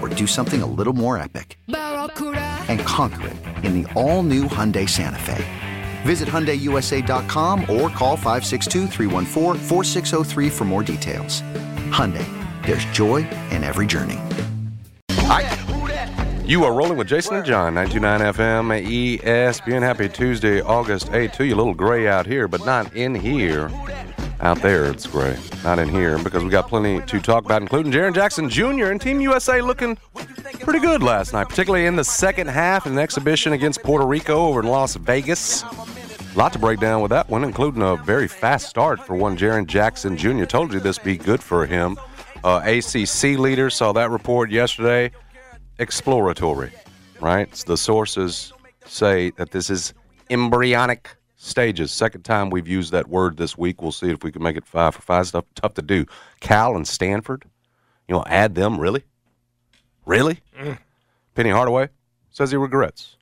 or do something a little more epic? And conquer it in the all new Hyundai Santa Fe. Visit HyundaiUSA.com or call 562 for more details. Hyundai, there's joy in every journey. You are rolling with Jason and John, 99 FM ESPN. Happy Tuesday, August 8th to you. A little gray out here, but not in here. Out there, it's gray. Not in here because we got plenty to talk about, including Jaren Jackson Jr. and Team USA looking pretty good last night, particularly in the second half in an exhibition against Puerto Rico over in Las Vegas. A lot to break down with that one, including a very fast start for one Jaren Jackson Jr. Told you this be good for him. Uh, ACC leaders saw that report yesterday. Exploratory, right? The sources say that this is embryonic stages. Second time we've used that word this week. We'll see if we can make it five for five. Stuff tough to do. Cal and Stanford, you know, add them really, really. Mm. Penny Hardaway says he regrets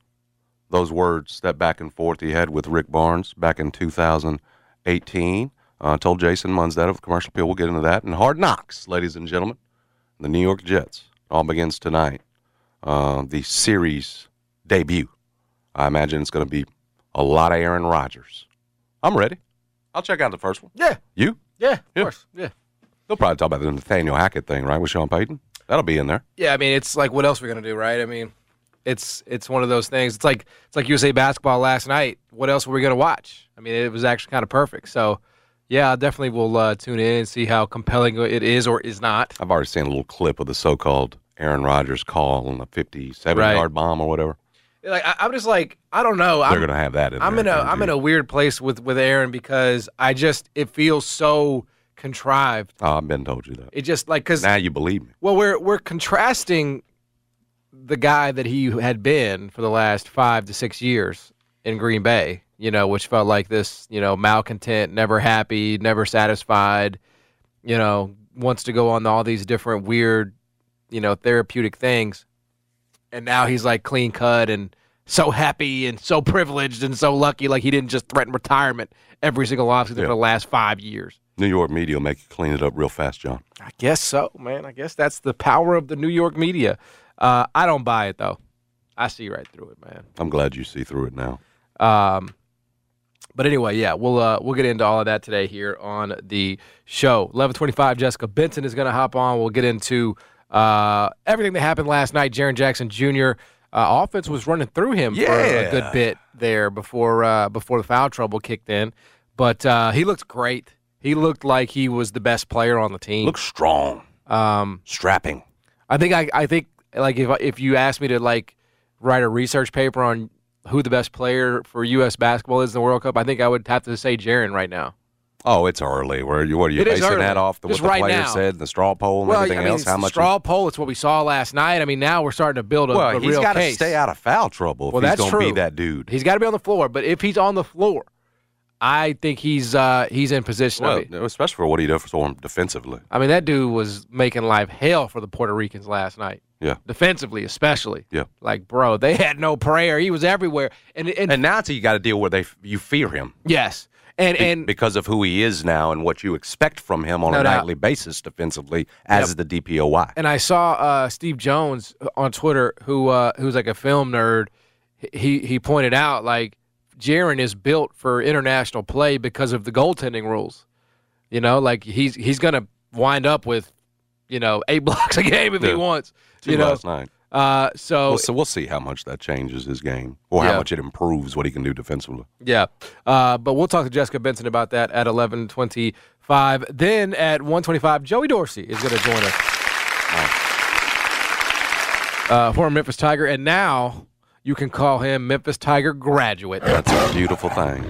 those words, that back and forth he had with Rick Barnes back in 2018. Uh, told Jason Munstead of Commercial Appeal. We'll get into that. And Hard Knocks, ladies and gentlemen. The New York Jets all begins tonight. Uh, the series debut. I imagine it's going to be a lot of Aaron Rodgers. I'm ready. I'll check out the first one. Yeah. You? Yeah, of yeah. course. Yeah. They'll probably talk about the Nathaniel Hackett thing, right, with Sean Payton. That'll be in there. Yeah, I mean, it's like what else we're gonna do, right? I mean, it's it's one of those things. It's like it's like USA basketball last night. What else were we gonna watch? I mean, it was actually kind of perfect. So, yeah, I definitely will uh, tune in and see how compelling it is or is not. I've already seen a little clip of the so-called Aaron Rodgers call on the 57 right. yard bomb or whatever. Like I, am just like I don't know. They're I'm, gonna have that. In I'm there, in a I'm in a weird place with with Aaron because I just it feels so contrived. Oh, I've been told you that. It just like because now you believe me. Well, we're we're contrasting the guy that he had been for the last five to six years in Green Bay. You know, which felt like this. You know, malcontent, never happy, never satisfied. You know, wants to go on all these different weird, you know, therapeutic things and now he's like clean cut and so happy and so privileged and so lucky, like he didn't just threaten retirement every single offseason yeah. for the last five years. New York media will make you clean it up real fast, John. I guess so, man. I guess that's the power of the New York media. Uh, I don't buy it though. I see right through it, man. I'm glad you see through it now. Um, but anyway, yeah, we'll uh, we'll get into all of that today here on the show. 11:25. Jessica Benson is going to hop on. We'll get into uh, everything that happened last night, Jaren Jackson Jr. Uh, offense was running through him yeah. for a good bit there before uh, before the foul trouble kicked in, but uh, he looked great. He looked like he was the best player on the team. Looked strong, um, strapping. I think I, I think like if if you asked me to like write a research paper on who the best player for U.S. basketball is in the World Cup, I think I would have to say Jaren right now. Oh, it's early. Where you what are you it basing that off the, what the right player now. said, the straw poll, and well, everything I mean, else? How much straw poll? It's what we saw last night. I mean, now we're starting to build a, well, a he's got to stay out of foul trouble. Well, if that's he's going to be that dude. He's got to be on the floor. But if he's on the floor, I think he's uh, he's in position. Well, especially for what he did for him defensively. I mean, that dude was making life hell for the Puerto Ricans last night. Yeah, defensively especially. Yeah, like bro, they had no prayer. He was everywhere, and and, and now it's you got to deal with they you fear him. Yes, And be- and because of who he is now and what you expect from him on No a doubt. nightly basis defensively as the DPOY. and I saw uh, Steve Jones on Twitter, who uh, who's like a film nerd. He he pointed out like Jaren is built for international play because of the goaltending rules. You know, like he's he's gonna wind up with you know eight blocks a game if he wants. Two you know, last night. Uh, so We'll, so we'll see how much that changes his game or Yeah. how much it improves what he can do defensively. Yeah, uh, but we'll talk to Jessica Benson about that at eleven twenty-five. Then at one twenty-five, Joey Dorsey is going to join us. Uh, former Memphis Tiger, and now you can call him Memphis Tiger graduate. That's a beautiful thing.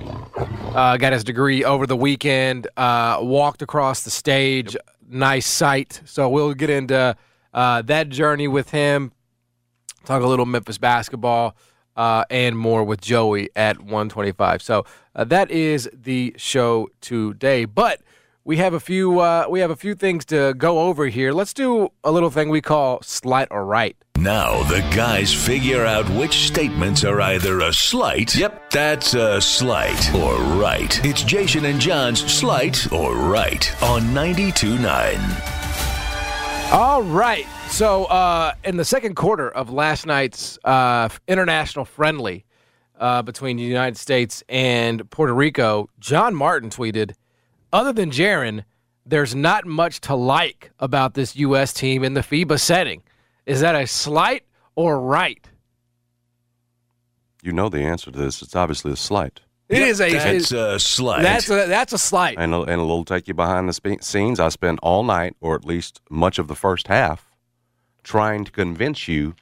Uh, got his degree over the weekend. Uh, walked across the stage. Nice sight. So we'll get into uh, that journey with him. Talk a little Memphis basketball uh, and more with Joey at 125. So uh, that is the show today. But we have a few uh, we have a few things to go over here. Let's do a little thing we call slight or right. Now the guys figure out which statements are either a slight, yep, that's a slight, or right. It's Jason and John's slight or right on 92.9. All right. So, uh, in the second quarter of last night's uh, international friendly uh, between the United States and Puerto Rico, John Martin tweeted, "Other than Jaren, there's not much to like about this U.S. team in the FIBA setting. Is that a slight or right?" You know the answer to this. It's obviously a slight. It is a That's a slight. that's a that's a slight. And a, and a little take you behind the spe- scenes. I spent all night, or at least much of the first half, trying to convince you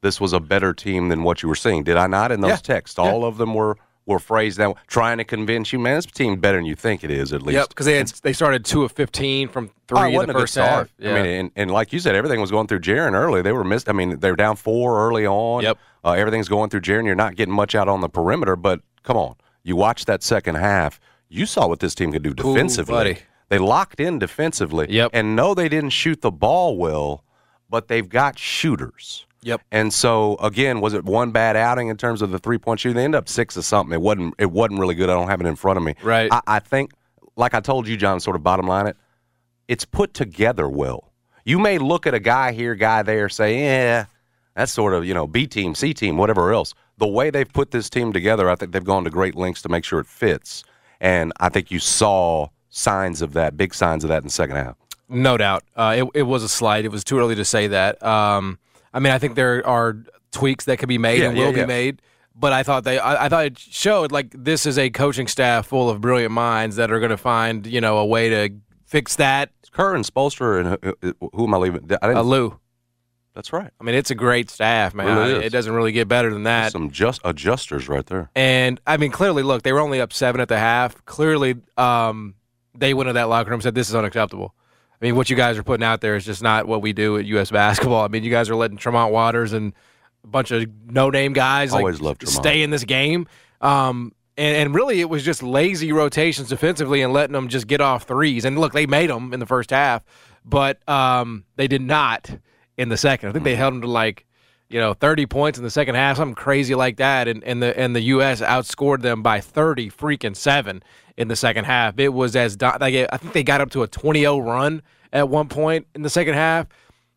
this was a better team than what you were seeing. Did I not? In those Yeah. texts, all of them were were phrased that trying to convince you, man, this team better than you think it is. At least, Yep, because they had they started two of fifteen from Oh, it three in the first start. half. Yeah. I mean, and, and like you said, everything was going through Jaren early. They were missed. I mean, they were down four early on. Yep. Uh, everything's going through Jaren. You're not getting much out on the perimeter, but come on. You watch that second half. You saw what this team could do defensively. buddy. They locked in defensively. Yep. And no, they didn't shoot the ball well, but they've got shooters. Yep. And so again, was it one bad outing in terms of the three point shooting? They end up six or something. It wasn't. It wasn't really good. I don't have it in front of me. Right. I, I think, like I told you, John. Sort of bottom line it. It's put together well. You may look at a guy here, guy there, say, yeah, that's sort of you know B team, C team, whatever else. The way they've put this team together, I think they've gone to great lengths to make sure it fits. And I think you saw signs of that, big signs of that in the second half. No doubt. Uh, it, it was a slight. It was too early to say that. Um, I mean, I think there are tweaks that could be made Yeah, and yeah, will be made. But I thought they, I, I thought it showed like this is a coaching staff full of brilliant minds that are going to find you know a way to fix that. Kerr and Spoelstra and who, who- who am I leaving? I didn't, Uh, Lue, that's right. I mean, it's a great staff, man. Really I- it doesn't really get better than that. Some just adjusters right there. And I mean, clearly, look, they were only up seven at the half. Clearly, um, they went to that locker room and said, "This is unacceptable." I mean, what you guys are putting out there is just not what we do at U.S. basketball. I mean, you guys are letting Tremont Waters and a bunch of no-name guys Always Tremont. stay in this game. Um, and, and really, it was just lazy rotations defensively and letting them just get off threes. And look, they made them in the first half, but um, they did not in the second. I think they mm-hmm. held them to like you know, 30 points in the second half, something crazy like that, and, and the and the U.S. outscored them by 30 freaking seven in the second half. It was as like I think they got up to a 20-0 run at one point in the second half.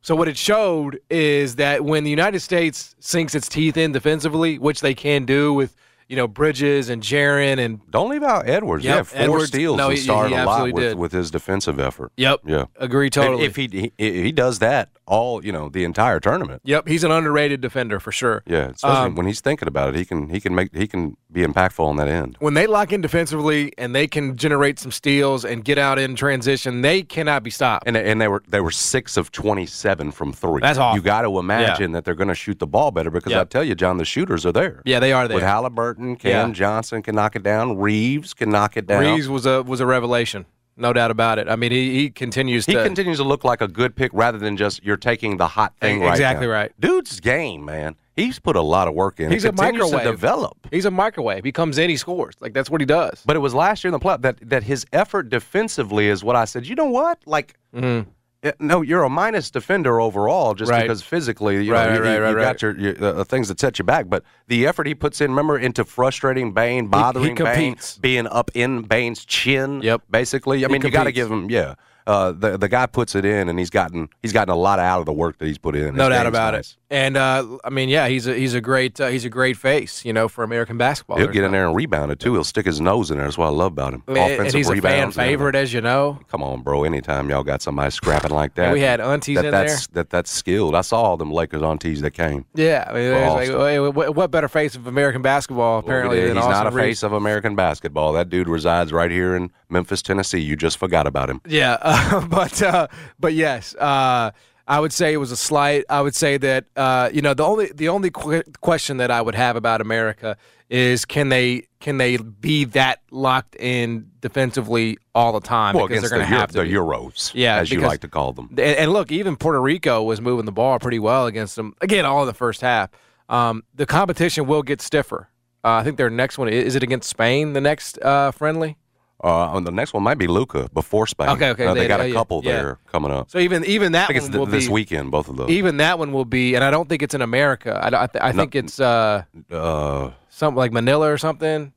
So what it showed is that when the United States sinks its teeth in defensively, which they can do with you know Bridges and Jaren and Don't leave out Edwards. Yep, yeah, four Edwards- steals no, he- started he a lot with, with his defensive effort. yep, Yeah. agree totally. If, if he, he he does that all, you know, the entire tournament. yep, he's an underrated defender for sure. Yeah, especially Um, when he's thinking about it, he can he can make he can be impactful on that end. when they lock in defensively and they can generate some steals and get out in transition, they cannot be stopped. And and they were they were six of twenty seven from three. That's awful. You got to imagine that they're going to shoot the ball better because I tell you, John, the shooters are there. yeah, they are there. With Halliburton, Cam Yeah. Johnson can knock it down. Reaves can knock it down. Reaves was a was a revelation, no doubt about it. I mean, he, he continues He to. continues to look like a good pick rather than just you're taking the hot thing right Exactly now. right. Dude's game, man. He's put a lot of work in. He's It a continues microwave. to develop. he's a microwave. He comes in, he scores. Like that's what he does. But it was last year in the playoff that that his effort defensively is what I said. You know what? Like, Mm-hmm. No, you're a minus defender overall, just Right. because physically, you Right, know, right, you, right, you, you got your, your uh, things that set you back. But the effort he puts in, remember, into frustrating Bane, bothering Bane, competes. being up in Bane's chin. Yep. Basically, I He mean, you got to give him, yeah. Uh, the the guy puts it in, and he's gotten he's gotten a lot out of the work that he's put in. No doubt about nice. it. And uh, I mean, yeah, he's a he's a great uh, he's a great face, you know, for American basketball. He'll get in there and rebound it too. He'll stick his nose in there. That's what I love about him. I mean, and Offensive he's a fan rebounds and everything. favorite, as you know. Come on, bro. Anytime y'all got somebody scrapping like that, And we had aunties that, in that's, That that's skilled. I saw all them Lakers aunties that came. Yeah, I mean, like, what, what better face of American basketball apparently He's than not Austin a Reaves? face of American basketball. That dude resides right here in Memphis, Tennessee. You just forgot about him. Yeah, uh, but uh, but yes, uh, I would say it was a slight. I would say that uh, you know the only the only qu- question that I would have about America is can they can they be that locked in defensively all the time Well, because against they're the, going to have to the. Euros, Yeah, as you like to call them. And, and look, even Puerto Rico was moving the ball pretty well against them. Again, all in the first half. Um, the competition will get stiffer. Uh, I think their next one is it against Spain. The next uh, friendly. Uh, and the next one might be Luka before Spain. Okay, okay, Uh, they, they- got a yeah, couple yeah. there coming up. So even even that I think it's one th- will this be weekend, both of those. even that one will be, and I don't think it's in America. I, I, th- I No. think it's uh, uh, something like Manila or something,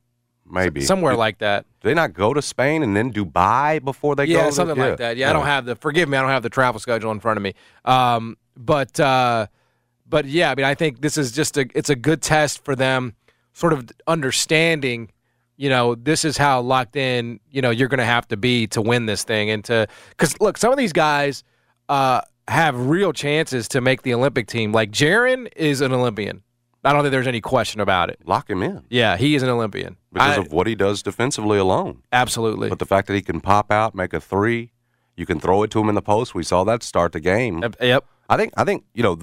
maybe somewhere like that. Do they not go to Spain and then Dubai before they go? Yeah, to- something like that. Yeah, I don't have the. Forgive me, I don't have the travel schedule in front of me. Um, but uh, but yeah, I mean, I think this is just a. It's a good test for them, sort of understanding. You know, this is how locked in. You know, you're going to have to be to win this thing, and to because look, some of these guys uh, have real chances to make the Olympic team. Like Jaren is an Olympian. I don't think there's any question about it. lock him in Yeah, he is an Olympian. because I- of what he does defensively alone. absolutely. But the fact that he can pop out, make a three, you can throw it to him in the post. We saw that start the game. Yep. I think I think you know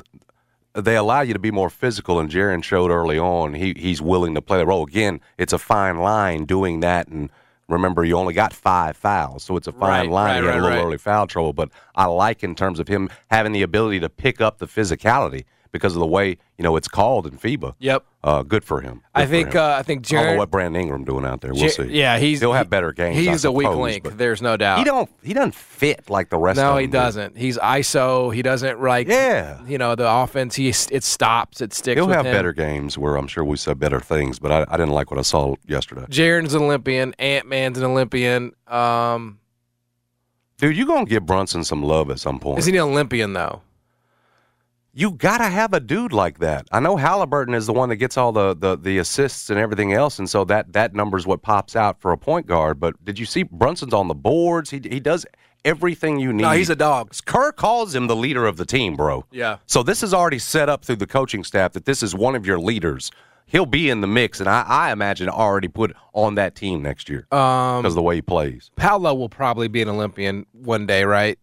they allow you to be more physical, and Jaren showed early on he he's willing to play the role. Again, it's a fine line doing that, and remember you only got five fouls, so it's a fine Right, line. right, he had a little right. early foul trouble, but I like in terms of him having the ability to pick up the physicality because of the way you know it's called in FIBA. Yep. Uh, good for him. I Good for think him. uh, I think I don't know what Brandon Ingram doing out there. We'll Ja- see. Yeah, he's he'll have better games. I He's a weak link. There's no doubt. He don't. He doesn't fit like the rest. of no, he doesn't. He's ISO. He doesn't like. Yeah. You know the offense. He it stops. It sticks. He'll have him. better games where I'm sure we said better things, but I, I didn't like what I saw yesterday. Jaren's an Olympian. Ant Man's an Olympian. Um, Dude, you're gonna give Brunson some love at some point. is he an Olympian though? You gotta have a dude like that. I know Halliburton is the one that gets all the, the, the assists and everything else, and so that that number is what pops out for a point guard. But did you see Brunson's on the boards? He he does everything you need. No, he's a dog. Kerr calls him the leader of the team, bro. Yeah. So this is already set up through the coaching staff that this is one of your leaders. He'll be in the mix, and I, I imagine already put on that team next year Um, because of the way he plays. Paolo will probably be an Olympian one day, right?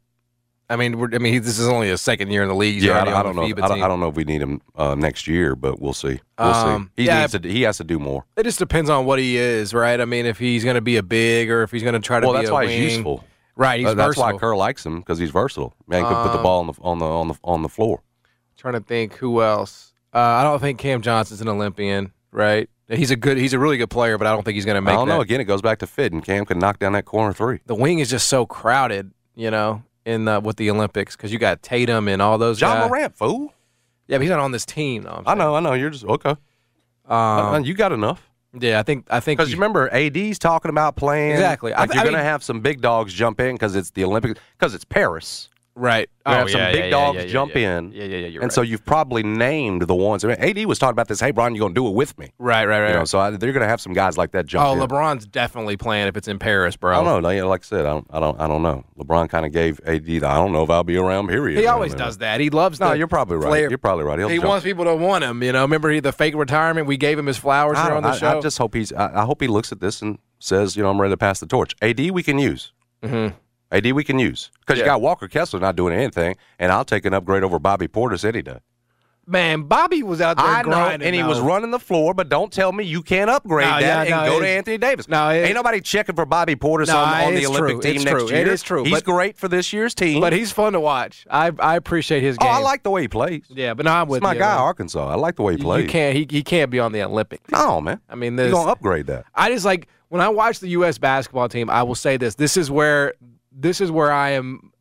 I mean, we're, I mean, he, this is only his second year in the league. He's Yeah, I, I don't know. I don't. I don't know if we need him uh, next year, but we'll see. We'll Um, see. He yeah, needs to. He has to do more. It just depends on what he is, right? I mean, if he's going to be a big or if he's going to try to Well, be that's a why wing. he's useful. Right, he's Uh, that's why Kerr likes him because he's versatile. Man, he can put the Um, ball on the on the on the on the floor. trying to think who else. Uh, I don't think Cam Johnson's an Olympian, right? He's a good, he's a really good player, but I don't think he's going to make. I don't that. know. Again, it goes back to fit, and Cam can knock down that corner three. The wing is just so crowded, you know, in the, with the Olympics because you got Tatum and all those John guys. Morant, fool. Yeah, but he's not on this team. Though, I'm know, I know. You're just okay. Uh, Um, you got enough. yeah, I think I think Because you remember, AD's talking about playing. Exactly. I Like th- you're I going to mean- have some big dogs jump in because it's the Olympics. Because it's Paris. Right. You have oh, some big yeah, yeah, dogs yeah, yeah, jump yeah. in. Yeah, yeah, yeah. And right. so you've probably named the ones. I mean, AD was talking about this. Hey, Brian, you're going to do it with me. right, right, right. You know, so I, they're going to have some guys like that jump in. Oh, in. LeBron's definitely playing if it's in Paris, bro. I don't know. No, yeah, Like I said, I don't. I don't. I don't know. LeBron kind of gave AD. The, I don't know if I'll be around. Period. He always mean, does that. He loves. No, the you're probably right. You're probably right. He'll He jump. wants people to want him. You know, remember he, the fake retirement? We gave him his flowers here on the I- show. I just hope he's. I, I hope he looks at this and says, you know, I'm ready to pass the torch. AD, we can use. Mhm. AD, we can use because you got Walker Kessler not doing anything, and I'll take an upgrade over Bobby Portis any day. Man, Bobby was out there I know, grinding, and he was running the floor, but don't tell me you can't upgrade No, that yeah, and no, go to Anthony Davis. no, it- ain't nobody checking for Bobby Portis No, on, on the Olympic true. team It's next true. year. It is true, He's but- great for this year's team. But he's fun to watch. I I appreciate his oh, game. I like the way he plays. Yeah, but no, I'm with It's my you. guy, man. Arkansas. I like the way he plays. You can't. He, he can't be on the Olympic. team. No, man. I mean, this. gonna upgrade that. I just like when I watch the U.S. basketball team. I will say this: this is where this is where I am.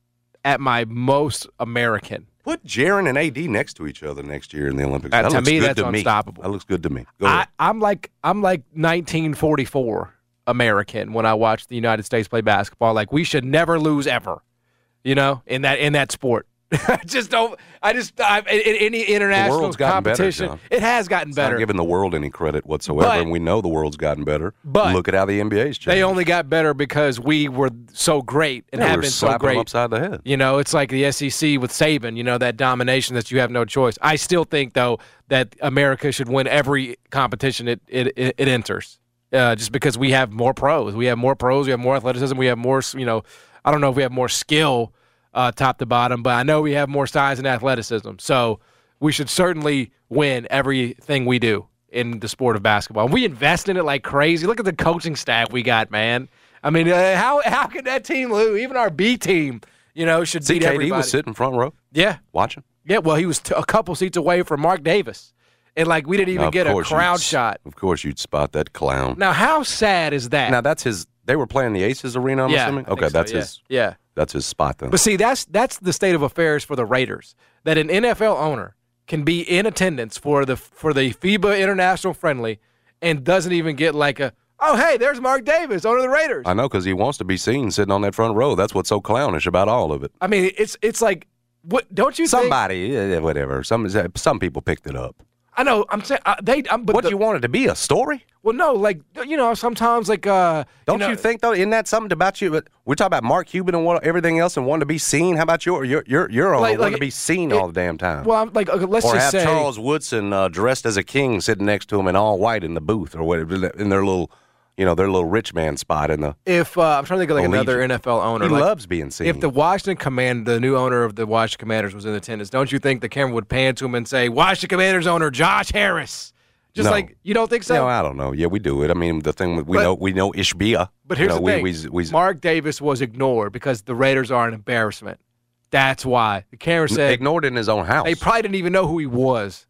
at my most American. Put Jaren and AD next to each other next year in the Olympics. Uh, that to looks me, good that's to me. unstoppable. That looks good to me. Go I, I'm like I'm like 1944 American when I watch the United States play basketball. Like we should never lose ever, you know, in that in that sport. I just don't. I just I, any international gotten better, competition, it has gotten It's better. Not giving the world any credit whatsoever, But- and we know the world's gotten better. but look at how the NBA's changed. They only got better because we were so great and yeah, have been so great. upside the head. You know, it's like the SEC with Saban. You know that domination that you have no choice. I still think though that America should win every competition it it, it, it enters, uh, just because we have more pros. We have more pros. We have more athleticism. We have more. You know, I don't know if we have more skill, uh, top to bottom, but I know we have more size and athleticism. So we should certainly win everything we do in the sport of basketball. We invest in it like crazy. Look at the coaching staff we got, man. I mean, uh, how how could that team lose? Even our B team, you know, should beat CKD everybody. was sitting front row Yeah, watching. yeah. Well, he was t- a couple seats away from Mark Davis, and like we didn't even get a crowd shot. Of course, you'd spot that clown. Now, how sad is that? Now that's his. They were playing the Aces Arena. I'm yeah, assuming. Okay, so, that's yeah. his. Yeah, That's his spot then. but see, that's that's the state of affairs for the Raiders. That an NFL owner can be in attendance for the for the FIBA International Friendly, and doesn't even get like a oh hey, there's Mark Davis, owner of the Raiders. I know because he wants to be seen sitting on that front row. That's what's so clownish about all of it. I mean, it's it's like what don't you? Somebody, yeah, whatever. Some some people picked it up. I know. I'm saying uh, they. I'm, but What the- you want it to be a story? Well, no, like you know, sometimes like uh, Don't know, you think though? Isn't that something about you? But we're talking about Mark Cuban and what everything else and wanting to be seen. How about your your your your own Like- like to be seen it- all the damn time? Well, I'm like, okay, let's just say. or just have say, Charles Woodson uh, dressed as a king sitting next to him in all white in the booth or whatever in their little, you know, their little rich man spot in the. if uh, I'm trying to think of like another. NFL owner, He like, loves being seen. if the Washington Command, the new owner of the Washington Commanders, was in attendance, don't you think the camera would pan to him and say, "Washington Commanders owner Josh Harris"? Just No. like you don't think so? no, I don't know. Yeah, we do it. I mean, the thing with- we But- know we know Ishbia. but you here's know, the we, thing: we, we, Mark Davis was ignored because the Raiders are an embarrassment. That's why the camera said ignored in his own house. They probably didn't even know who he was.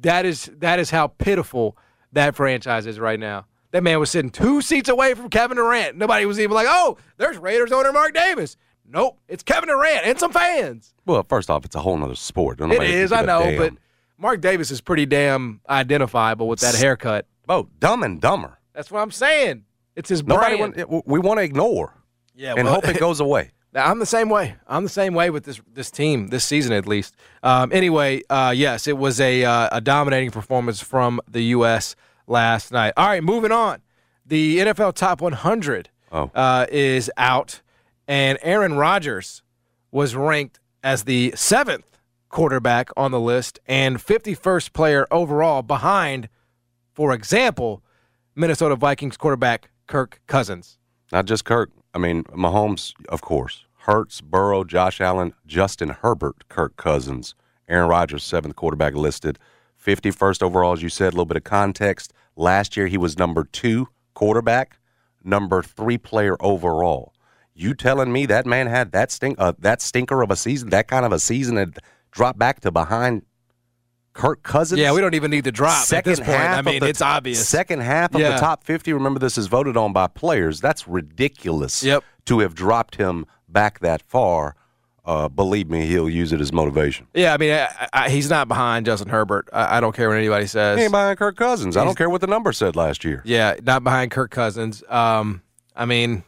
That is that is how pitiful that franchise is right now. That man was sitting two seats away from Kevin Durant. Nobody was even like, "Oh, there's Raiders owner Mark Davis." Nope, it's Kevin Durant and some fans. well, first off, it's a whole other sport. Don't It is, I know, damn. but Mark Davis is pretty damn identifiable with that haircut. oh, dumb and dumber. That's what I'm saying. It's his Nobody brand. want, we want to ignore yeah, and well, hope it goes away. I'm the same way. I'm the same way with this this team this season at least. Um, anyway, uh, yes, it was a uh, a dominating performance from the U.S. last night. All right, moving on. The NFL Top 100 Oh. uh, is out, and Aaron Rodgers was ranked as the seventh quarterback on the list and 51st player overall behind, for example, Minnesota Vikings quarterback Kirk Cousins. Not just Kirk. I mean, Mahomes, of course. Hurts, Burrow, Josh Allen, Justin Herbert, Kirk Cousins, Aaron Rodgers, seventh quarterback listed. 51st overall, as you said, a little bit of context. Last year, he was number two quarterback, number three player overall. You telling me that man had that stink, uh, that stinker of a season, that kind of a season, and dropped back to behind Kirk Cousins? Yeah, we don't even need to drop at this point. half I mean, the- it's obvious. Second half of Yeah. the top 50. Remember, this is voted on by players. That's ridiculous Yep. to have dropped him back that far. Uh, believe me, he'll use it as motivation. Yeah, I mean, I, I, he's not behind Justin Herbert. I, I don't care what anybody says. He ain't behind Kirk Cousins. I don't care what the number said last year. Yeah, not behind Kirk Cousins. Um, I mean,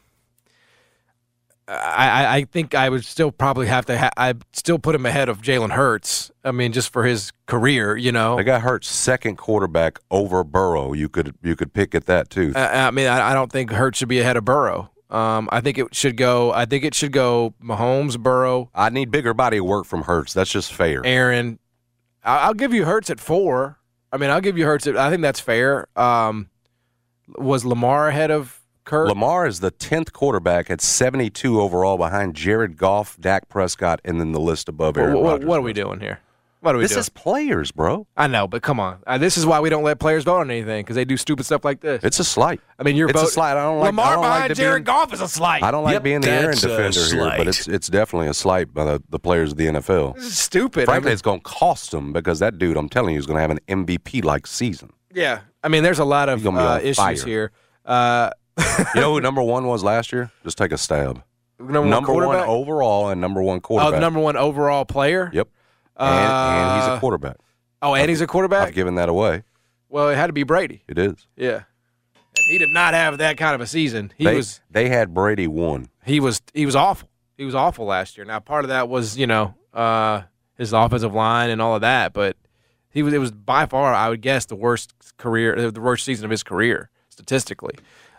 I, I- I think I would still probably have to. Ha- I still put him ahead of Jalen Hurts. I mean, just for his career, you know. They got hurt second quarterback over Burrow. You could you could pick at that too. I, I mean, I, I don't think Hurts should be ahead of Burrow. Um, I think it should go. I think it should go Mahomes, Burrow, I need bigger body work from Hurts. That's just fair. Aaron. I'll give you Hurts at four. I mean, I'll give you Hurts. At, I think that's fair. Um, was Lamar ahead of Kirk? Lamar is the tenth quarterback at seventy two overall, behind Jared Goff, Dak Prescott, and then the list above Aaron What, what, what are we doing here? What are we This doing? is players, bro. I know, but come on. Uh, this is why we don't let players vote on anything because they do stupid stuff like this. It's a slight. I mean, you're it's a slight. I don't like. Lamar I don't behind like Jared be, Goff is a slight. I don't like Yep, being the Aaron that's a defender here, slight. but it's it's definitely a slight by the, the players of the NFL. This is stupid. I Frankly, mean, it's going to cost them because that dude, I'm telling you, is going to have an MVP like season. yeah. I mean, there's a lot of He's gonna be uh, on issues fire. here. Uh, You know who number one was last year? Just take a stab. Number, one number one quarterback? overall and number one Oh, quarterback. the number one overall player. Yep. And, and he's Uh, a quarterback. Oh, and he's a quarterback. I've given that away. well, it had to be Brady. It is. Yeah, and he did not have that kind of a season. He they, was they had Brady one. he was he was awful. He was awful last year. Now part of that was you know uh, his offensive line and all of that, but he was it was by far I would guess the worst career the worst season of his career statistically.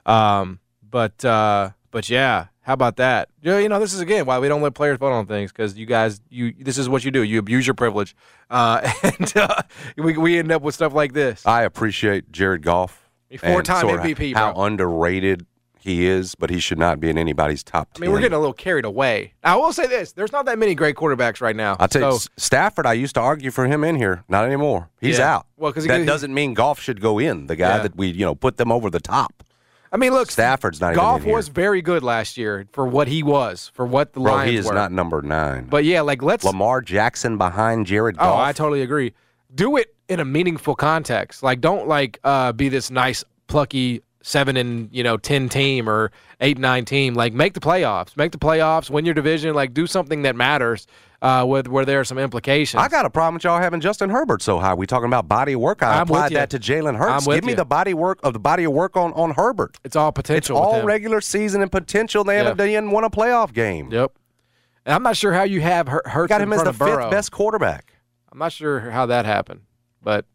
Um, but uh, but yeah, how about that? You know, you know this is again why we don't let players vote on things because you guys you this is what you do you abuse your privilege, uh, and uh, we we end up with stuff like this. I appreciate Jared Goff. Four-time MVP, How bro. underrated he is, but he should not be in anybody's top I 10. mean, we're getting a little carried away. I will say this: there's not that many great quarterbacks right now. I'll tell you, So- S- Stafford, I used to argue for him in here. Not anymore. He's Yeah. out. Well, because that he- doesn't mean Goff should go in. The guy Yeah. that we, you know, put them over the top. I mean, look, Stafford's not even Goff was very good last year for what he was, for what the Bro, Lions he is were. not number nine. But yeah, like let's. Lamar Jackson behind Jared oh, I totally agree. Do it in a meaningful context. Like, don't like uh, be this nice, plucky seven and you know ten team or eight nine team. Like, make the playoffs. Make the playoffs. Win your division. Like, do something that matters. Uh, with where there are some implications. I got a problem with y'all having Justin Herbert so high. We talking about body of work. I I'm applied that to Jalen Hurts. Give me you. the body work of the body of work on, on Herbert. it's all It's potential. with all regular season and potential. They Yeah. haven't even won a playoff game. Yep. And I'm not sure how you have Hur- Hurts Got him as the fifth best quarterback. I'm not sure how that happened, but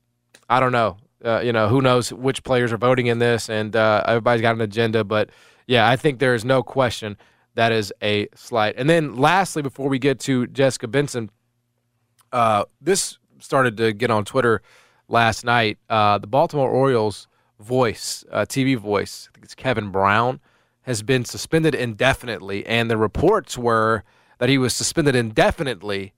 I don't know. Uh, you know, who knows which players are voting in this, and uh, everybody's got an agenda. But yeah, I think there is no question that is a slight. And then lastly, before we get to Jessica Benson, uh, this started to get on Twitter last night. Uh, the Baltimore Orioles voice, uh, TV voice, I think it's Kevin Brown, has been suspended indefinitely, and the reports were that he was suspended indefinitely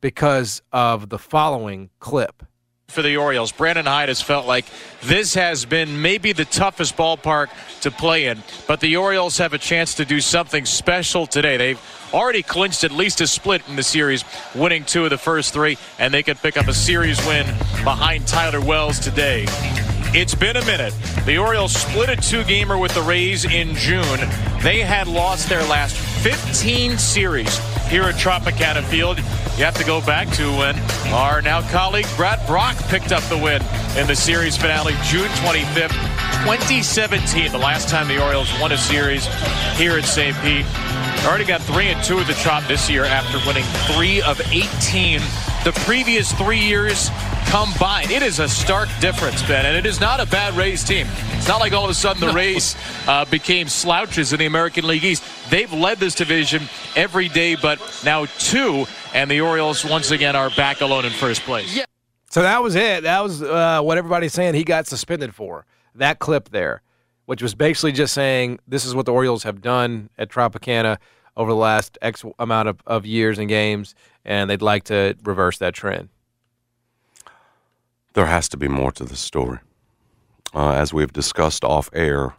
because of the following clip. For the Orioles. Brandon Hyde has felt like this has been maybe the toughest ballpark to play in, but the Orioles have a chance to do something special today. They've already clinched at least a split in the series, winning two of the first three, and they could pick up a series win behind Tyler Wells today. It's been a minute. The Orioles split a two gamer with the Rays in June. They had lost their last 15 series here at Tropicana Field. You have to go back to when our now colleague Brad Brach picked up the win in the series finale June 25th, 2017. The last time the Orioles won a series here at St. Pete. Already got three and two at the Trop this year after winning three of 18 the previous three years combined. It is a stark difference, Ben, and it is not a bad Rays team. It's not like all of a sudden the Rays uh, became slouches in the American League East. They've led this division every day, but now two, and the Orioles once again are back alone in first place. Yeah. So that was it. That was uh, what everybody's saying he got suspended for. That clip there, which was basically just saying this is what the Orioles have done at Tropicana over the last X amount of, of years and games, and they'd like to reverse that trend. There has to be more to the story. Uh, as we've discussed off air,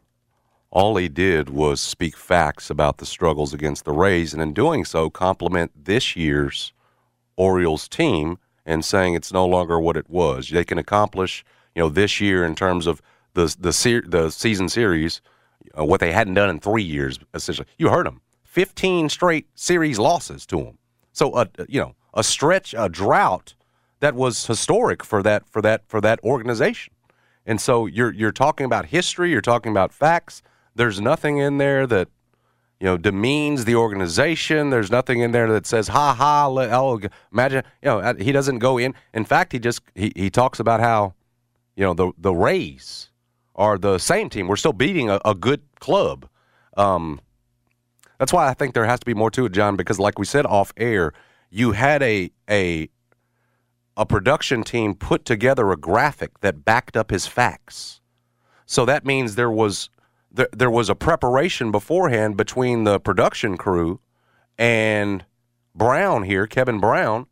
all he did was speak facts about the struggles against the Rays, and in doing so, compliment this year's Orioles team and saying it's no longer what it was. They can accomplish, you know, this year in terms of the the the season series, uh, what they hadn't done in three years. Essentially, you heard them, fifteen straight series losses to them. So, uh, you know, a stretch, a drought that was historic for that for that for that organization. And so you're you're talking about history, you're talking about facts. There's nothing in there that you know demeans the organization. There's nothing in there that says ha ha. Let, oh, imagine you know he doesn't go in. In fact, he just he, he talks about how you know the the Rays are the same team. We're still beating a, a good club. Um, that's why I think there has to be more to it, John. Because like we said off air, you had a a a production team put together a graphic that backed up his facts. So that means there was there, there was a preparation beforehand between the production crew and Brown here, Kevin Brown.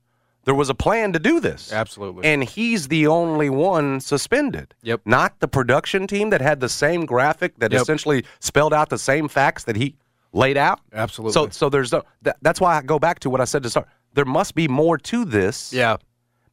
There was a plan to do this. Absolutely. And he's the only one suspended. Yep. Not the production team that had the same graphic that Yep. essentially spelled out the same facts that he laid out. Absolutely. So so there's no that, that's why I go back to what I said to start. There must be more to this yeah,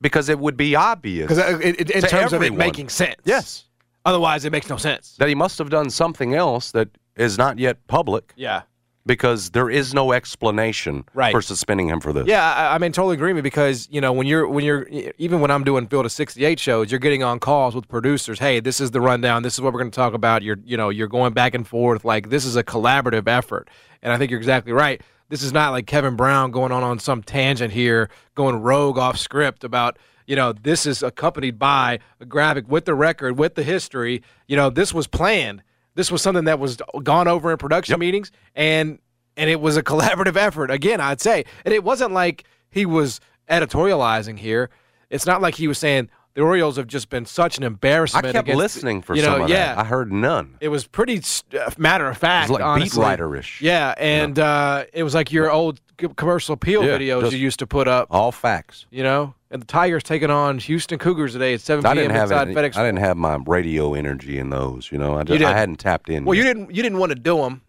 because it would be obvious. because uh, in, in To terms of it making sense. Yes. Otherwise, it makes no sense. That he must have done something else that is not yet public Yeah. because there is no explanation Right. for suspending him for this. Yeah, I, I'm in total agreement because you know when you're when you're even when I'm doing Field of 68 shows, you're getting on calls with producers. Hey, this is the rundown. This is what we're going to talk about. You're you know you're going back and forth like this is a collaborative effort, and I think you're exactly right. This is not like Kevin Brown going on on some tangent here, going rogue off script about you know this is accompanied by a graphic with the record with the history. You know this was planned. This was something that was gone over in production meetings, and and it was a collaborative effort. Again, I'd say, and it wasn't like he was editorializing here. It's not like he was saying the Orioles have just been such an embarrassment. I kept against- listening for you know, some of yeah. that. I heard none. It was pretty uh, matter of fact, It was like honestly. beat writer-ish. Yeah, and Uh, it was like your old commercial appeal Yeah, videos you used to put up. All facts. You know, and the Tigers taking on Houston Cougars today at 7 I p.m. didn't have inside any, FedEx. I didn't have my radio energy in those. You know, I, just, didn't. I hadn't tapped in. well, you didn't. You didn't want to do them,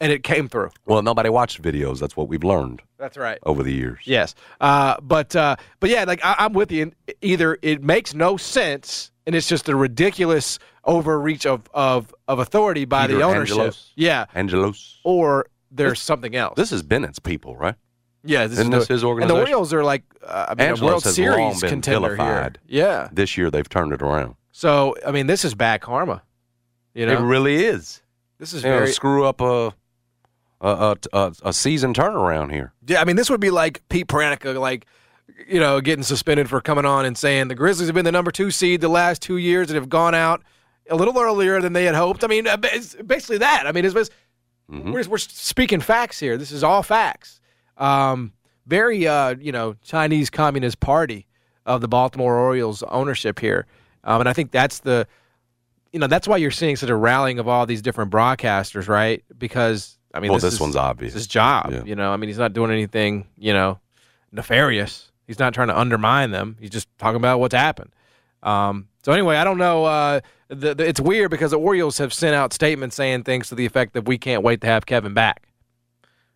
and it came through. Well, nobody watched videos. That's what we've learned That's right. over the years. Yes, uh, but uh, but yeah, like I, I'm with you. Either it makes no sense, and it's just a ridiculous overreach of of, of authority by Peter the ownership. Angelos. Yeah, Angelos. or there's something else. This is Bennett's people, right? yeah, this isn't is this the- his organization. And the? Orioles are like uh, I mean, a World Series contender here. Yeah, This year they've turned it around. so I mean, this is bad karma. You know, It really is. this is You know, screw up a a, a, a a season turnaround here. Yeah, I mean, this would be like Pete Pranica, like, you know, getting suspended for coming on and saying the Grizzlies have been the number two seed the last two years and have gone out a little earlier than they had hoped. I mean, uh, it's basically that. I mean, it's, Mm-hmm. we're, we're speaking facts here. This is all facts. Um, very, uh, you know, Chinese Communist Party of the Baltimore Orioles ownership here. Um, and I think that's the, you know, that's why you're seeing such a rallying of all these different broadcasters, right? Because, I mean, well, this, this is- one's obvious. his job. Yeah. You know, I mean, he's not doing anything, you know, nefarious. He's not trying to undermine them. He's just talking about what's happened. Um, so anyway, I don't know. Uh, the, the, it's weird because the Orioles have sent out statements saying things to the effect that we can't wait to have Kevin back.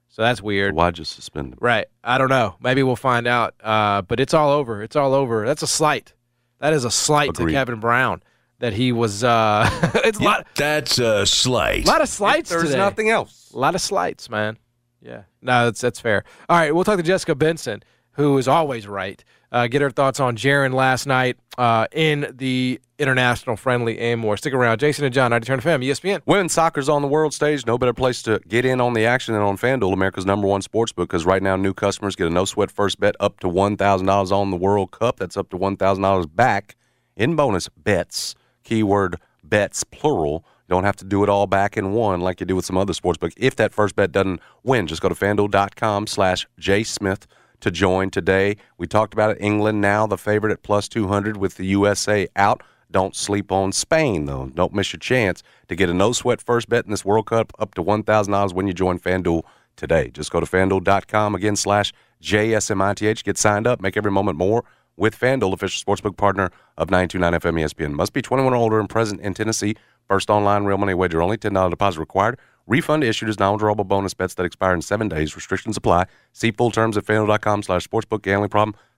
So that's weird. Why just suspend him? Right. I don't know. Maybe we'll find out. Uh, but it's all over. It's all over. That's a slight. That is a slight Agreed. to Kevin Brown that he was. Uh, it's a lot, That's a slight. A lot of slights There's today. nothing else. A lot of slights, man. Yeah. No, that's that's fair. All right, we'll talk to Jessica Benson, who is always right. Uh, get her thoughts on Jaren last night uh, in the international friendly and more. Stick around. Jason and John, I turn FM, ESPN. Women's soccer's on the world stage. No better place to get in on the action than on FanDuel, America's number one sports book. Because right now, new customers get a no sweat first bet up to one thousand dollars on the World Cup. That's up to one thousand dollars back in bonus bets. Keyword bets plural. You don't have to do it all back in one like you do with some other sports book. If that first bet doesn't win, just go to FanDuel.com/slash jsmith to join today. We talked about it. England now the favorite at plus 200 with the USA out. Don't sleep on Spain, though. Don't miss your chance to get a no sweat first bet in this World Cup up to $1,000 when you join FanDuel today. Just go to fanduel.com again slash JSMITH. Get signed up. Make every moment more with FanDuel, official sportsbook partner of 929 FM ESPN. Must be 21 or older and present in Tennessee. First online real money wager only. $10 deposit required. Refund issued as non-withdrawable bonus bets that expire in seven days. Restrictions apply. See full terms at FanDuel.com slash sportsbook. Gambling problem?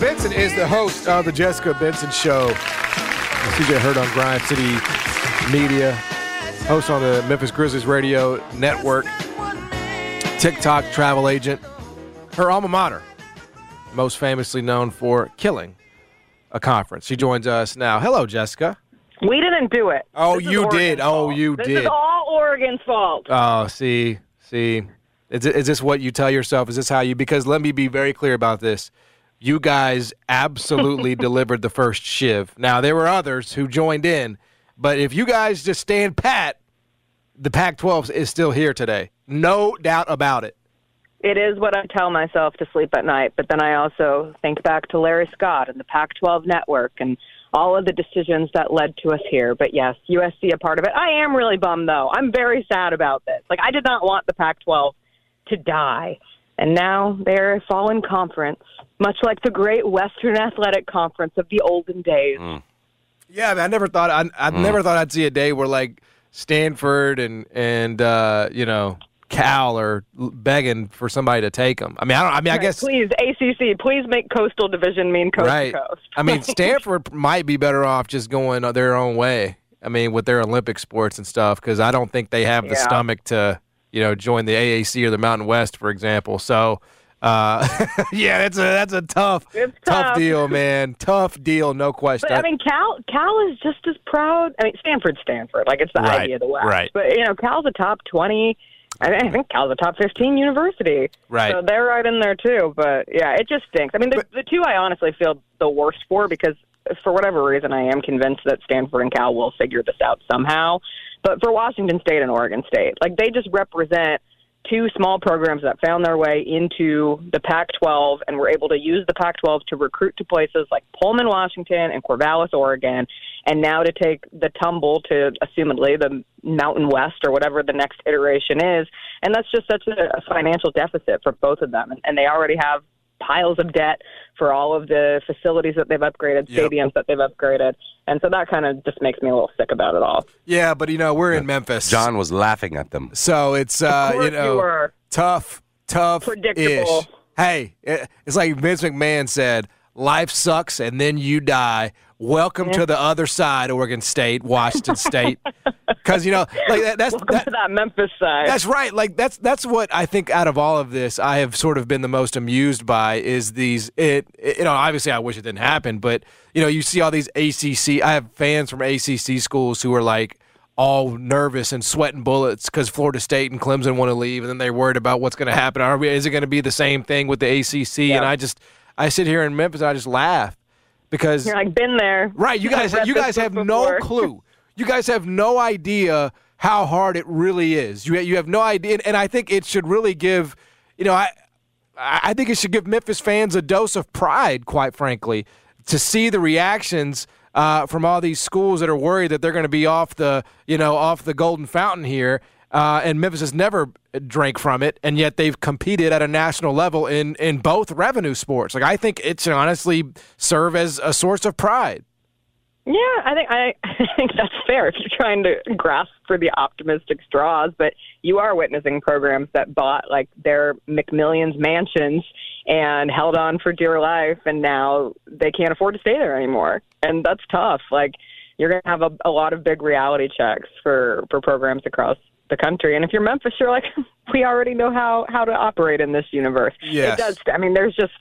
Benson is the host of the Jessica Benson Show. CJ heard on Grind City Media, host on the Memphis Grizzlies Radio Network, TikTok travel agent. Her alma mater, most famously known for killing a conference. She joins us now. Hello, Jessica. We didn't do it. Oh, This you did. Oh, you this did. This is all Oregon's fault. Oh, see, see. Is, is this what you tell yourself? Is this how you? Because let me be very clear about this. You guys absolutely delivered the first shiv. Now there were others who joined in, but if you guys just stand pat, the Pac-12 is still here today. No doubt about it. It is what I tell myself to sleep at night, but then I also think back to Larry Scott and the Pac 12 network and all of the decisions that led to us here. But yes, USC a part of it. I am really bummed, though. I'm very sad about this. Like, I did not want the Pac 12 to die. And now they're a fallen conference, much like the great Western Athletic Conference of the olden days. Yeah, I, mean, I never thought I, I never thought I'd see a day where like Stanford and and uh, you know Cal are begging for somebody to take them. I mean, I don't. I mean, I guess Please, ACC, please make Coastal Division mean coast right. to coast. I mean, Stanford might be better off just going their own way. I mean, with their Olympic sports and stuff, because I don't think they have the Yeah. stomach to, you know, join the AAC or the Mountain West, for example. So, uh, yeah, that's a that's a tough, It's tough. deal, man. Tough deal, no question. But I mean, Cal Cal is just as proud. I mean, Stanford's Stanford, like it's the Right, Ivy of the West. right. But you know, Cal's a top twenty. I mean, I think Cal's a top fifteen university. Right. So they're right in there too. But yeah, it just stinks. I mean, the, the two I honestly feel the worst for because for whatever reason I am convinced that Stanford and Cal will figure this out somehow. But for Washington State and Oregon State, like they just represent two small programs that found their way into the Pac 12 and were able to use the Pac 12 to recruit to places like Pullman, Washington, and Corvallis, Oregon, and now to take the tumble to assumedly the Mountain West or whatever the next iteration is. And that's just such a, financial deficit for both of them. And, and they already have piles of debt for all of the facilities that they've upgraded, Yep. stadiums that they've upgraded. And so that kind of just makes me a little sick about it all. yeah, but you know, we're in Memphis. John was laughing at them. So it's uh, you know you tough, tough, Predictable. Hey, it's like Vince McMahon said: "Life sucks, and then you die." Welcome to the other side, Oregon State, Washington State, because you know, like that, that's that, to that Memphis side. that's right. Like that's that's what I think. Out of all of this, I have sort of been the most amused by is these. It, it- you know, obviously I wish it didn't happen, but you know, you see all these ACC. I have fans from ACC schools who are like all nervous and sweating bullets because Florida State and Clemson want to leave, and then they're worried about what's going to happen. Are we, is it going to be the same thing with the ACC? And I just, I sit here in Memphis, and I just laugh because You're like, been there. Right, you guys, you guys have no clue. You guys have no idea how hard it really is. You you have no idea, and, I think it should really give, you know, I I I think it should give Memphis fans a dose of pride, quite frankly, to see the reactions. Uh, from all these schools that are worried that they're going to be off the, you know, off the golden fountain here, uh, and Memphis has never drank from it, and yet they've competed at a national level in in both revenue sports. Like I think it should honestly serve as a source of pride. Yeah, I think I, I think that's fair if you're trying to grasp for the optimistic straws, but you are witnessing programs that bought like their McMillions mansions and held on for dear life, and now they can't afford to stay there anymore, and that's tough. Like you're going to have a, a lot of big reality checks for for programs across the country, and if you're Memphis, you're like, we already know how how to operate in this universe. Yes. It does. I mean, there's just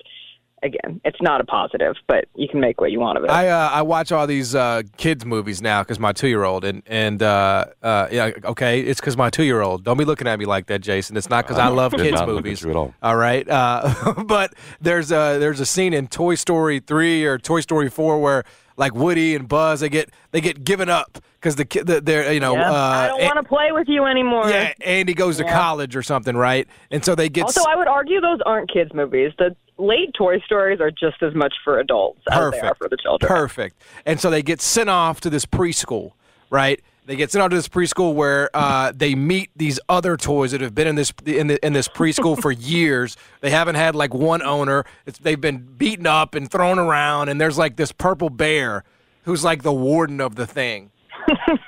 again, it's not a positive, but you can make what you want of it. I uh, I watch all these uh, kids movies now because my two year old and and uh, uh, yeah okay it's because my two year old don't be looking at me like that Jason it's not because I love kids not movies at all. all right uh, but there's a there's a scene in Toy Story three or Toy Story four where like Woody and Buzz they get they get given up because the kid the, they're you know Yeah. uh, I don't want to play with you anymore. yeah Andy goes to Yeah. college or something right and so they get Also, I would argue those aren't kids' movies. The late Toy Stories are just as much for adults as they are for the children. Perfect. And so they get sent off to this preschool, right? They get sent out to this preschool where uh, they meet these other toys that have been in this in, the, in this preschool for years. They haven't had like one owner. It's, they've been beaten up and thrown around, and there's like this purple bear who's like the warden of the thing.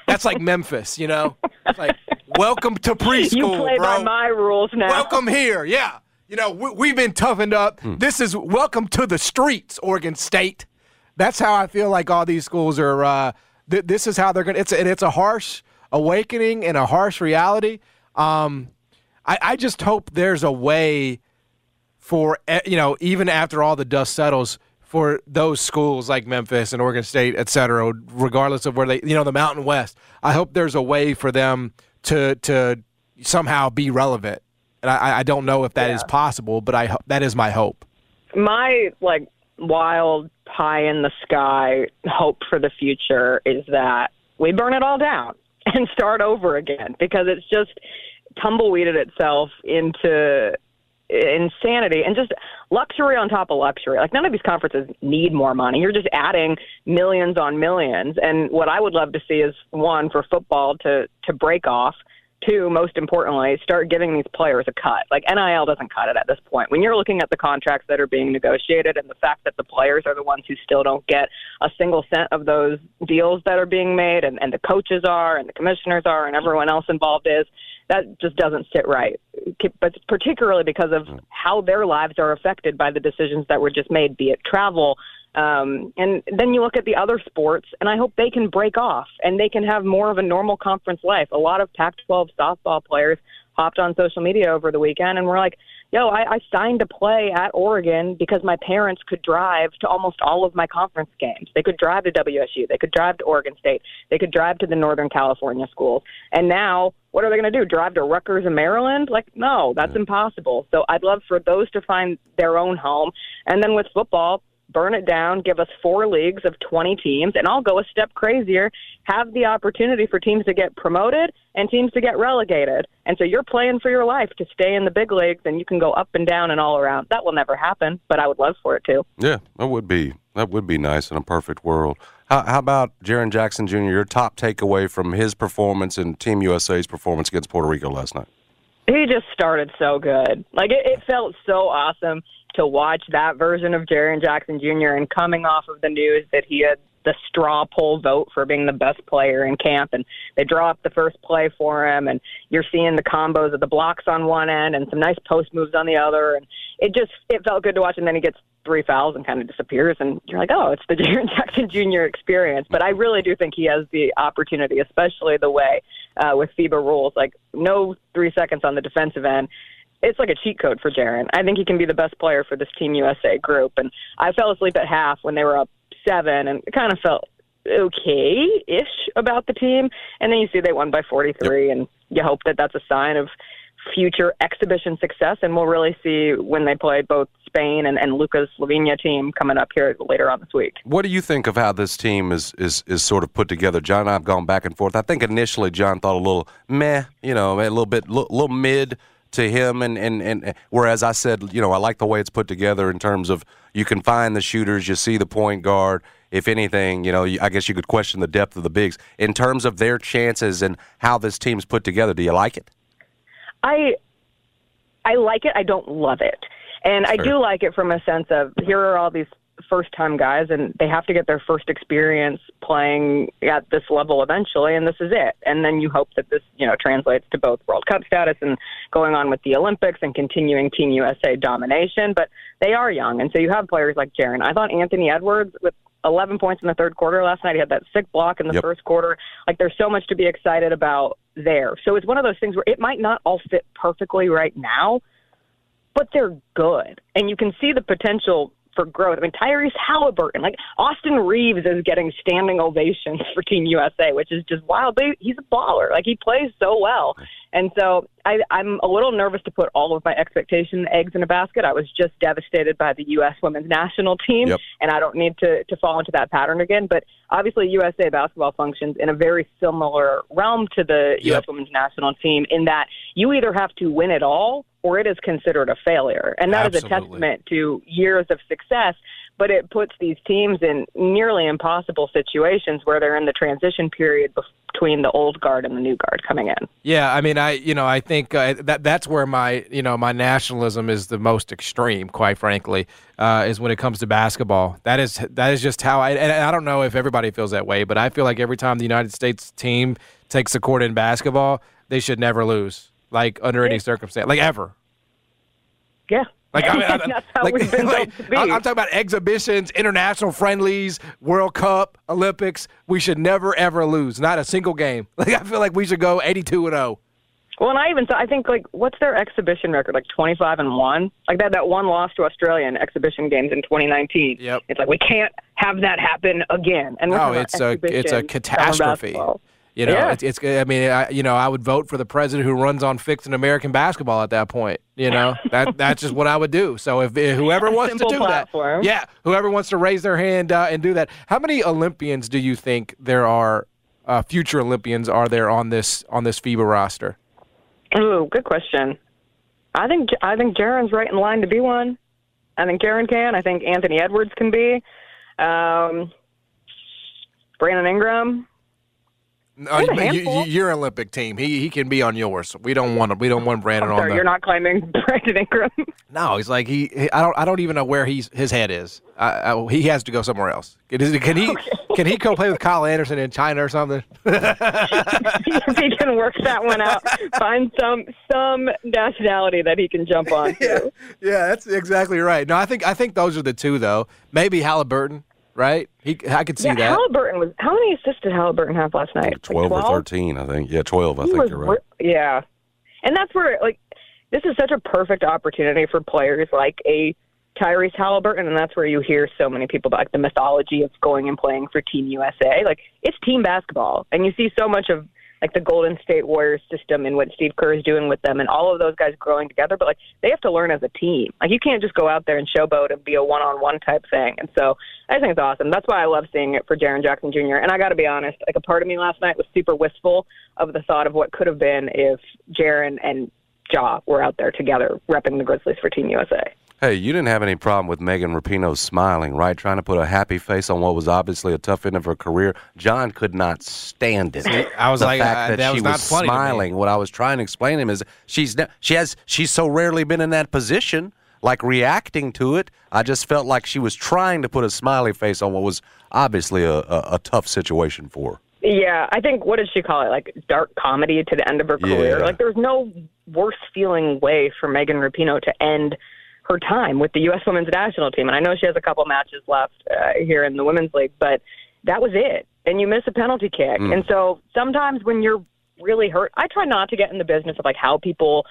That's like Memphis, you know. It's like welcome to preschool, you play bro. by my rules now. Welcome here, yeah. You know, we, we've been toughened up. This is welcome to the streets, Oregon State. That's how I feel like all these schools are. Uh, th- this is how they're gonna. It's a, and it's a harsh awakening and a harsh reality. Um, I, I just hope there's a way for you know even after all the dust settles for those schools like Memphis and Oregon State, et cetera, regardless of where they you know the Mountain West. I hope there's a way for them to to somehow be relevant. And I, I don't know if that is Yeah. possible, but I that is my hope. my like wild pie in the sky hope for the future is that we burn it all down and start over again because it's just tumbleweeded itself into insanity and just luxury on top of luxury. Like none of these conferences need more money. You're just adding millions on millions. And what I would love to see is one for football to to break off. Two, most importantly, start giving these players a cut. Like NIL doesn't cut it at this point. When you're looking at the contracts that are being negotiated and the fact that the players are the ones who still don't get a single cent of those deals that are being made, and, and the coaches are, and the commissioners are, and everyone else involved is, that just doesn't sit right. But particularly because of mm. how their lives are affected by the decisions that were just made, be it travel. Um, and then you look at the other sports, and I hope they can break off and they can have more of a normal conference life. A lot of Pac 12 softball players hopped on social media over the weekend and were like, yo, I, I signed to play at Oregon because my parents could drive to almost all of my conference games. They could drive to WSU, they could drive to Oregon State, they could drive to the Northern California schools. And now, what are they going to do? Drive to Rutgers in Maryland? Like, no, that's impossible. So I'd love for those to find their own home. And then with football, burn it down, give us four leagues of 20 teams, and I'll go a step crazier, have the opportunity for teams to get promoted and teams to get relegated. And so you're playing for your life to stay in the big leagues, and you can go up and down and all around. That will never happen, but I would love for it to. Yeah, that would be that would be nice in a perfect world. How, how about Jaren Jackson Jr.? Your top takeaway from his performance and Team USA's performance against Puerto Rico last night? He just started so good. Like it, it felt so awesome to watch that version of Jaren Jackson Jr. and coming off of the news that he had the straw poll vote for being the best player in camp and they draw up the first play for him and you're seeing the combos of the blocks on one end and some nice post moves on the other and it just it felt good to watch and then he gets three fouls and kind of disappears and you're like oh it's the Jaren Jackson Jr. experience but I really do think he has the opportunity especially the way uh, with FIBA rules like no three seconds on the defensive end it's like a cheat code for Jaren. I think he can be the best player for this Team USA group. And I fell asleep at half when they were up seven, and kind of felt okay-ish about the team. And then you see they won by 43, and you hope that that's a sign of future exhibition success. And we'll really see when they play both Spain and, and Luka's Slovenia team coming up here later on this week. What do you think of how this team is is is sort of put together? John and I've gone back and forth. I think initially John thought a little meh, you know, a little bit, a little mid to him, and, and and whereas I said, you know, I like the way it's put together in terms of you can find the shooters, you see the point guard. If anything, you know, I guess you could question the depth of the bigs in terms of their chances and how this team's put together. Do you like it? I I like it. I don't love it. And I do like it from a sense of here are all these first time guys and they have to get their first experience playing at this level eventually and this is it. And then you hope that this, you know, translates to both World Cup status and going on with the Olympics and continuing Team USA domination, but they are young and so you have players like Jaren. I thought Anthony Edwards with 11 points in the third quarter last night. He had that sick block in the Yep. first quarter. Like there's so much to be excited about there. So it's one of those things where it might not all fit perfectly right now, but they're good. And you can see the potential for growth. I mean, Tyrese Halliburton, like Austin Reaves is getting standing ovations for Team USA, which is just wild. But he's a baller. Like he plays so well. And so I, I'm a little nervous to put all of my expectation eggs in a basket. I was just devastated by the U.S. women's national team, Yep. and I don't need to, to fall into that pattern again. But obviously, USA basketball functions in a very similar realm to the U.S. Women's national team in that you either have to win it all or it is considered a failure. And that is a testament to years of success. but it puts these teams in nearly impossible situations where they're in the transition period between the old guard and the new guard coming in. Yeah, I mean, I you know I think uh, that that's where my you know my nationalism is the most extreme, quite frankly, uh, is when it comes to basketball. That is that is just how I and I don't know if everybody feels that way, but I feel like every time the United States team takes the court in basketball, they should never lose, like under any circumstance, like ever. Yeah, like, I mean, I, that's how like, we've been like, built to be. I'm, talking about exhibitions, international friendlies, World Cup, Olympics. We should never ever lose, not a single game. Like I feel like we should go 82 and 0. Well, and I even I think like what's their exhibition record? Like 25 and one. Like that that one loss to Australia in exhibition games in 2019. Yep. It's like we can't have that happen again. And No, it's a it's a catastrophe. You know, Yeah. it's, it's. I mean, I, you know, I would vote for the president who runs on fixing American basketball at that point. You know, that that's just what I would do. So if, if whoever wants to do platform. that, yeah, whoever wants to raise their hand uh, and do that. How many Olympians do you think there are? Uh, future Olympians are there on this on this FIBA roster? Ooh, good question. I think I think Jaren's right in line to be one. I think Jaren can. I think Anthony Edwards can be. Um, Brandon Ingram. Uh, you, your Olympic team, he he can be on yours. We don't want we don't want Brandon I'm on sorry, the. you're not claiming Brandon Ingram. No, he's like he, he- I don't. I don't even know where he's his head is. I, I, he has to go somewhere else. Can, is- can he? Can he go play with Kyle Anderson in China or something? if he can work that one out, find some some nationality that he can jump on. to. yeah, that's exactly right. No, I think I think those are the two though. Maybe Halliburton, right? He, I could see Yeah, that. Halliburton was. How many assists did Halliburton have last night? Like 12 or 13, I think. Yeah, 12, I He think was you're right. yeah, and that's where like this is such a perfect opportunity for players like a Tyrese Halliburton, and that's where you hear so many people about like, the mythology of going and playing for Team USA. Like it's team basketball, and you see so much of like the Golden State Warriors system and what Steve Kerr is doing with them, and all of those guys growing together. But like they have to learn as a team. Like you can't just go out there and showboat and be a one-on-one type thing. And so I think it's awesome. That's why I love seeing it for Jaren Jackson Jr. And I got to be honest, like a part of me last night was super wistful of the thought of what could have been if Jaren and Ja were out there together repping the Grizzlies for Team USA. Hey, you didn't have any problem with Megan Rapinoe smiling, right? Trying to put a happy face on what was obviously a tough end of her career. John could not stand it. I was the like, fact uh, that, that she was not was funny smiling. What I was trying to explain to him is she's ne- she has she's so rarely been in that position, like reacting to it. I just felt like she was trying to put a smiley face on what was obviously a, a, a tough situation for her. Yeah, I think what did she call it? Like dark comedy to the end of her career. Yeah. Like there's no worse feeling way for Megan Rapinoe to end her time with the U.S. Women's National Team. And I know she has a couple matches left uh, here in the Women's League, but that was it. And you miss a penalty kick. And so sometimes when you're really hurt, I try not to get in the business of like how people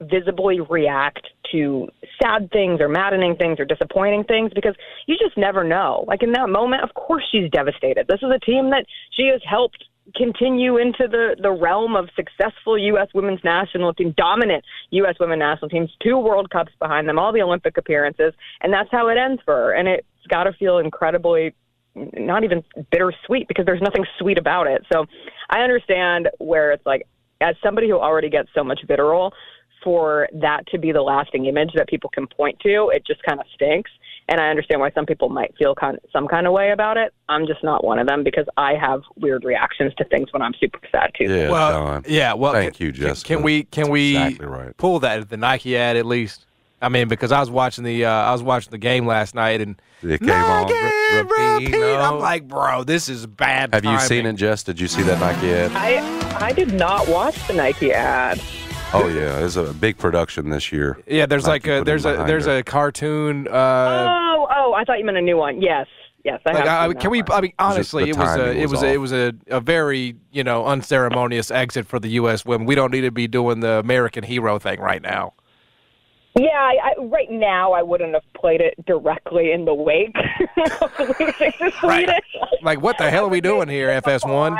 visibly react to sad things or maddening things or disappointing things because you just never know. Like in that moment, of course she's devastated. This is a team that she has helped continue into the, the realm of successful U.S. women's national team, dominant U.S. women's national teams, two World Cups behind them, all the Olympic appearances, and that's how it ends for her. And it's got to feel incredibly not even bittersweet because there's nothing sweet about it. So I understand where it's like, as somebody who already gets so much vitriol, for that to be the lasting image that people can point to, it just kind of stinks. And I understand why some people might feel kind some kind of way about it. I'm just not one of them because I have weird reactions to things when I'm super sad too. Yeah, well, John. yeah. Well, Thank can, you, can- Jessica. Can we can That's we exactly right. pull that the Nike ad at least? I mean, because I was watching the uh, I was watching the game last night and It came on. Nike Ra- repeat. Rapinoe. I'm like, bro, this is bad. Have you seen it, Jess? Did you see that Nike ad? I I did not watch the Nike ad. Oh yeah, it's a big production this year. Yeah, there's Nike like a there's a behind there's her. a cartoon. Uh, oh, oh, I thought you meant a new one. Yes, yes. I like, have I, seen can that we? one. I mean, honestly, it was a it was was a, it was a, a very you know unceremonious exit for the U.S. women. We don't need to be doing the American hero thing right now. Yeah, I, I, right now I wouldn't have played it directly in the wake of losing to Right. Like, what the hell are we doing here, FS1?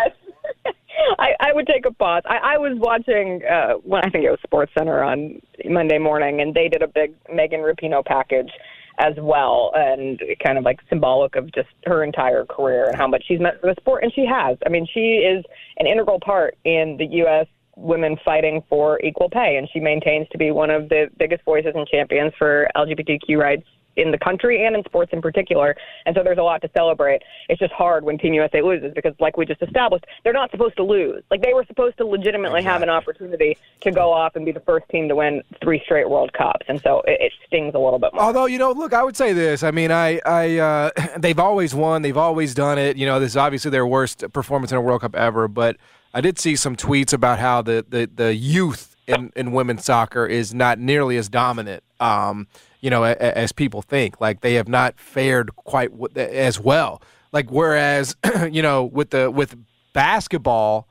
I, I would take a pause. I, I was watching uh, when I think it was Sports Center on Monday morning, and they did a big Megan Rapinoe package as well, and kind of like symbolic of just her entire career and how much she's meant for the sport, and she has. I mean, she is an integral part in the U.S. women fighting for equal pay, and she maintains to be one of the biggest voices and champions for LGBTQ rights in the country and in sports in particular. And so there's a lot to celebrate. It's just hard when Team USA loses because, like we just established, they're not supposed to lose. Like they were supposed to legitimately exactly. have an opportunity to go off and be the first team to win three straight World Cups. And so it, it stings a little bit more. Although, you know, look, I would say this. I mean, I, I, uh, they've always won. They've always done it. You know, this is obviously their worst performance in a World Cup ever. But I did see some tweets about how the, the, the youth in, in women's soccer is not nearly as dominant. Um, you know, as people think. Like they have not fared quite as well. Like whereas, you know, with the with basketball,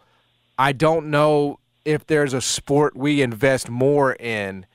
I don't know if there's a sport we invest more in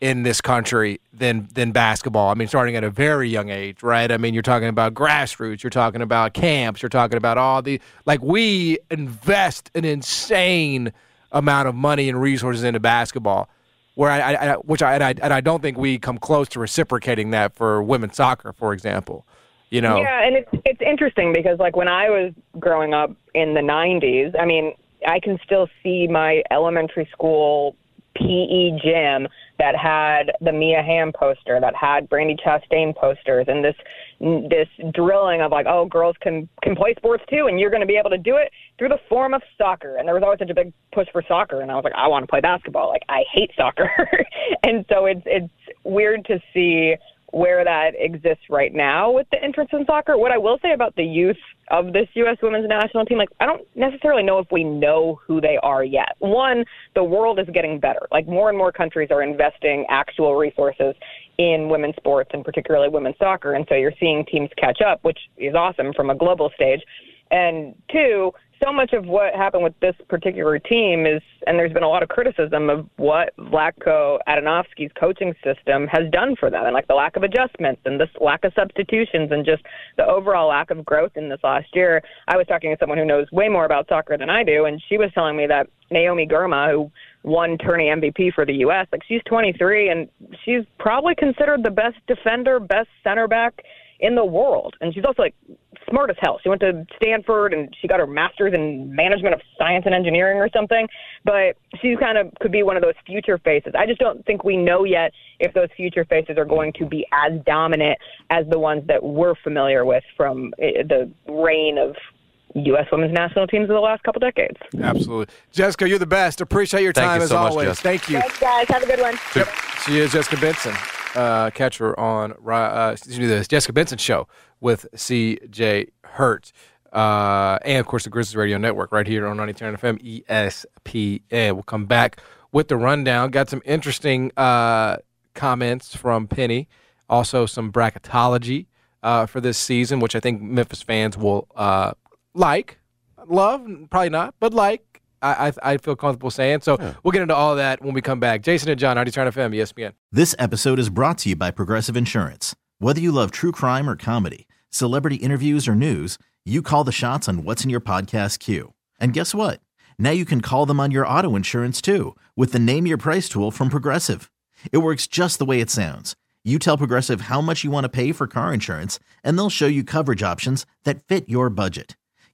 in this country than than basketball. I mean, starting at a very young age, right? I mean, you're talking about grassroots, you're talking about camps, you're talking about all the like we invest an insane amount of money and resources into basketball where I, I, which I and, I and I don't think we come close to reciprocating that for women's soccer, for example. You know. Yeah, and it's it's interesting because like when I was growing up in the '90s, I mean, I can still see my elementary school PE gym that had the Mia Hamm poster, that had Brandi Chastain posters, and this this drilling of like, oh, girls can can play sports too, and you're going to be able to do it through the form of soccer. And there was always such a big push for soccer, and I was like, I want to play basketball. Like I hate soccer, and so it's it's weird to see where that exists right now with the interest in soccer. What I will say about the youth of this U.S. women's national team, like, I don't necessarily know if we know who they are yet. One, the world is getting better. Like, more and more countries are investing actual resources in women's sports and particularly women's soccer. And so you're seeing teams catch up, which is awesome from a global stage. And two, so much of what happened with this particular team is, and there's been a lot of criticism of what Vlatko Andonovski's coaching system has done for them, and like the lack of adjustments and this lack of substitutions and just the overall lack of growth in this last year. I was talking to someone who knows way more about soccer than I do, and she was telling me that Naomi Girma, who won tourney MVP for the U.S., like she's 23 and she's probably considered the best defender, best center back in the world. And she's also like smart as hell. She went to Stanford and she got her master's in management of science and engineering or something. But she kind of could be one of those future faces. I just don't think we know yet if those future faces are going to be as dominant as the ones that we're familiar with from eh, the reign of U.S. women's national teams of the last couple decades. Absolutely. Jessica, you're the best. Appreciate your time you as so always. Much, Thank you. Thanks, guys. Have a good one. Yep. She is Jessica Benson. Uh, catch her on uh, excuse me, the Jessica Benson Show with C.J. Hurt. Uh, and of course, the Grizzlies Radio Network right here on 99 FM ESPN. We'll come back with the rundown. Got some interesting uh, comments from Penny, also some bracketology uh, for this season, which I think Memphis fans will uh, like, love, probably not, but like. I, I, I feel comfortable saying. So yeah. we'll get into all that when we come back. Jason and John, 99 FM, ESPN. This episode is brought to you by Progressive Insurance. Whether you love true crime or comedy, celebrity interviews or news, you call the shots on what's in your podcast queue. And guess what? Now you can call them on your auto insurance too with the Name Your Price tool from Progressive. It works just the way it sounds. You tell Progressive how much you want to pay for car insurance, and they'll show you coverage options that fit your budget.